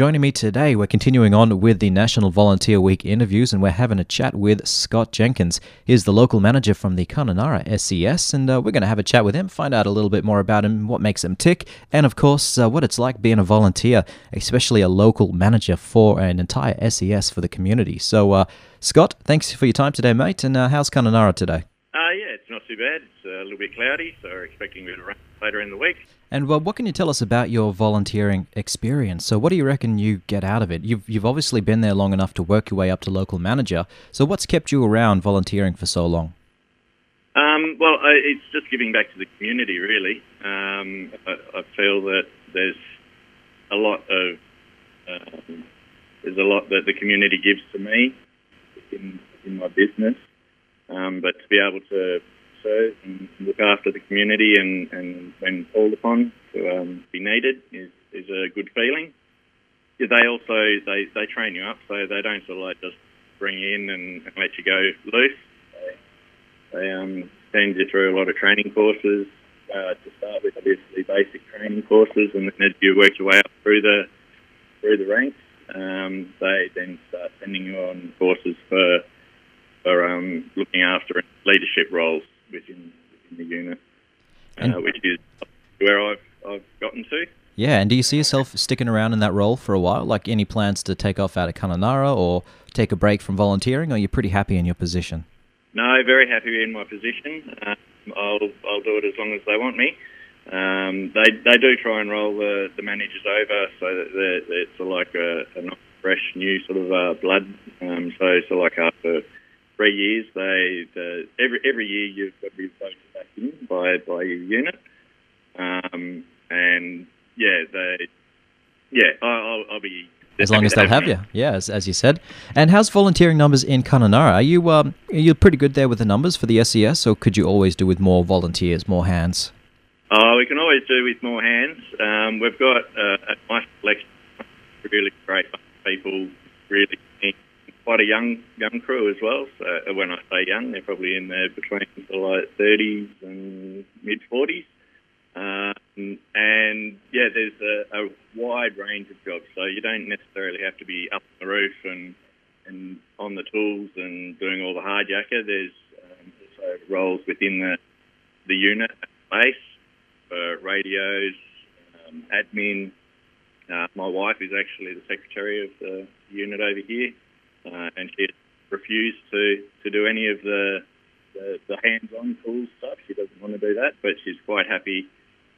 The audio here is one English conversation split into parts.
joining me today. We're continuing on with the National Volunteer Week interviews, and we're having a chat with Scott Jenkins. He's the local manager from the Kununurra SES, and uh, we're going to have a chat with him, find out a little bit more about him, what makes him tick, and of course, uh, what it's like being a volunteer, especially a local manager for an entire SES for the community. So, uh, Scott, thanks for your time today, mate, and uh, how's Kununurra today? Uh, yeah, it's not too bad. It's a little bit cloudy, so we're expecting a bit of rain later in the week. And well, what can you tell us about your volunteering experience? So, what do you reckon you get out of it? You've you've obviously been there long enough to work your way up to local manager. So, what's kept you around volunteering for so long? Um, well, I, it's just giving back to the community, really. Um, I, I feel that there's a lot of um, there's a lot that the community gives to me in in my business, um, but to be able to serve and look after the community and, and when called upon to um, be needed is, is a good feeling. Yeah, they also they, they train you up, so they don't sort of like just bring you in and, and let you go loose. They, they um, send you through a lot of training courses uh, to start with, obviously basic training courses, and then as you work your way up through the through the ranks, um, they then start sending you on courses for for um, looking after leadership roles within, within the unit, uh, which is where I've, I've gotten to. Yeah, and do you see yourself sticking around in that role for a while? Like any plans to take off out of Kununurra or take a break from volunteering, or are you pretty happy in your position? No, very happy in my position. Um, I'll I'll do it as long as they want me. Um, they they do try and roll the, the managers over so that it's like a, a fresh new sort of uh, blood. Um, so so like after three years, they the, every every year you've got to be voted back in by by your unit, um, and yeah, they yeah, I'll, I'll be as long as they'll have you. Yeah, as, as, you said. And how's volunteering numbers in Kununurra? Are you um, are you pretty good there with the numbers for the SES, or could you always do with more volunteers, more hands? Oh, we can always do with more hands. Um, we've got uh, a nice selection, really great people, really quite a young young crew as well. So uh, when I say young, they're probably in there between the like 30s and mid 40s. Um, and yeah, there's a, a, wide range of jobs, so you don't necessarily have to be up on the roof and and on the tools and doing all the hard yakka. There's um, also roles within the the unit base for radios, um, admin. Uh, my wife is actually the secretary of the unit over here uh, and she refused to, to do any of the, the, the hands-on tools stuff. She doesn't want to do that, but she's quite happy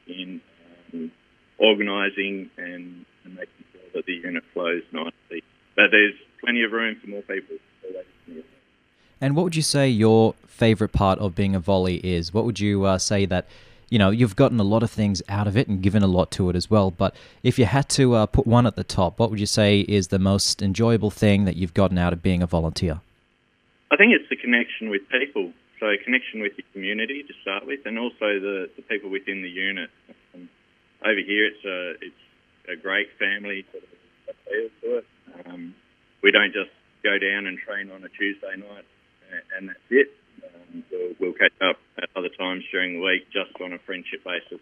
in um, organising and, and, making sure that the unit flows nicely. But there's plenty of room for more people. and what would you say your favourite part of being a volley is? What would you uh, say that you know, you've gotten a lot of things out of it and given a lot to it as well. But if you had to uh, put one at the top, what would you say is the most enjoyable thing that you've gotten out of being a volunteer? I think it's the connection with people. So connection with the community to start with, and also the, the people within the unit. Um, over here, it's a it's a great family sort of feel to it. Um, we don't just go down and train on a Tuesday night and that's it. Um, we'll, we'll, catch up at other times during the week just on a friendship basis.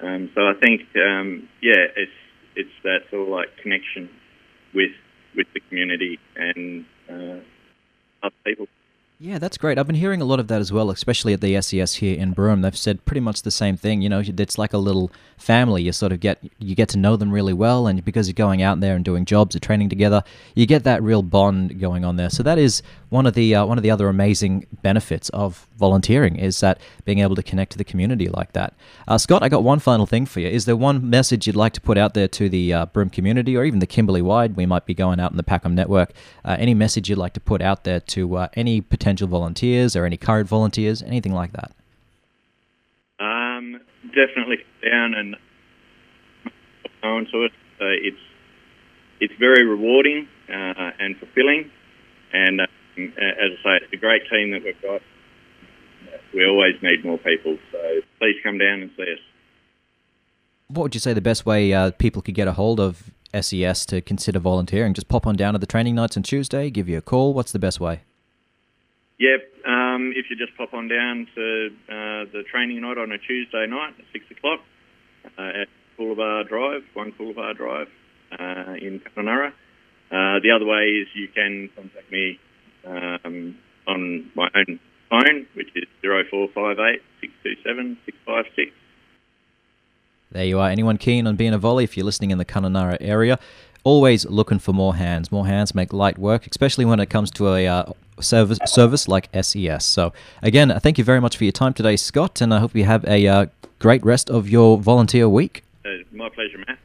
Um, so I think, um, yeah, it's it's that sort of like connection with with the community and uh, other people. Yeah, that's great. I've been hearing a lot of that as well, especially at the SES here in Broome. They've said pretty much the same thing. You know, it's like a little family. You sort of get you get to know them really well, and because you're going out there and doing jobs and training together, you get that real bond going on there. So that is one of the uh, one of the other amazing benefits of volunteering is that being able to connect to the community like that. Uh, Scott, I got one final thing for you. Is there one message you'd like to put out there to the uh, Broome community or even the Kimberley wide? We might be going out in the PAKAM network. Uh, any message you'd like to put out there to uh, any potential potential volunteers or any current volunteers, anything like that? Um, definitely down and on to it. Uh, it's it's very rewarding uh, and fulfilling, and um, as I say, it's a great team that we've got. We always need more people, so please come down and see us. What would you say the best way uh, people could get a hold of SES to consider volunteering? Just pop on down to the training nights on Tuesday, give you a call. What's the best way? Yep. Um, if you just pop on down to uh, the training night on a Tuesday night at six o'clock uh, at Coolabah Drive, one Coolabah Drive, uh, in Kununurra. Uh, the other way is you can contact me um, on my own phone, which is 0458 627 656. There you are. Anyone keen on being a volley if you're listening in the Kununurra area? Always looking for more hands. More hands make light work, especially when it comes to a uh, service service like SES. So again, thank you very much for your time today, Scott, and I hope you have a uh, great rest of your volunteer week. Uh, my pleasure, Matt.